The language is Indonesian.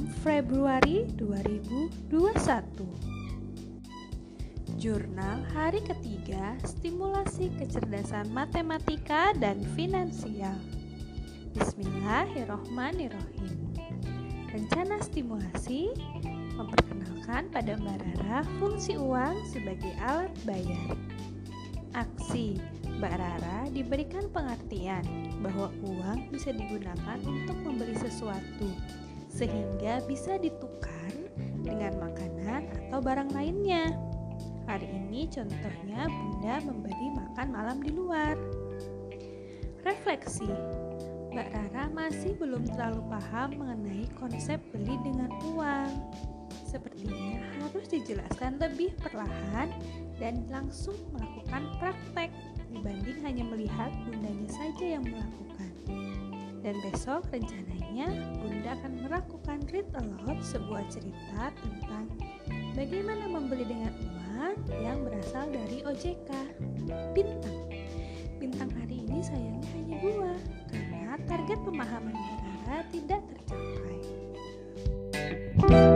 Februari 2021 Jurnal hari ketiga Stimulasi Kecerdasan Matematika dan Finansial. Bismillahirrohmanirrohim Rencana stimulasi memperkenalkan pada Mbak Rara fungsi uang sebagai alat bayar. Aksi Mbak Rara diberikan pengertian bahwa uang bisa digunakan untuk membeli sesuatu sehingga bisa ditukar dengan makanan atau barang lainnya. Hari ini contohnya Bunda memberi makan malam di luar. Refleksi Mbak Rara masih belum terlalu paham mengenai konsep beli dengan uang. Sepertinya harus dijelaskan lebih perlahan dan langsung melakukan praktek dibanding hanya melihat bundanya saja yang melakukan. Dan besok rencananya Bunda akan melakukan read aloud sebuah cerita tentang bagaimana membeli dengan uang yang berasal dari OJK. Bintang. Bintang hari ini sayangnya hanya dua karena target pemahaman negara tidak tercapai. thank you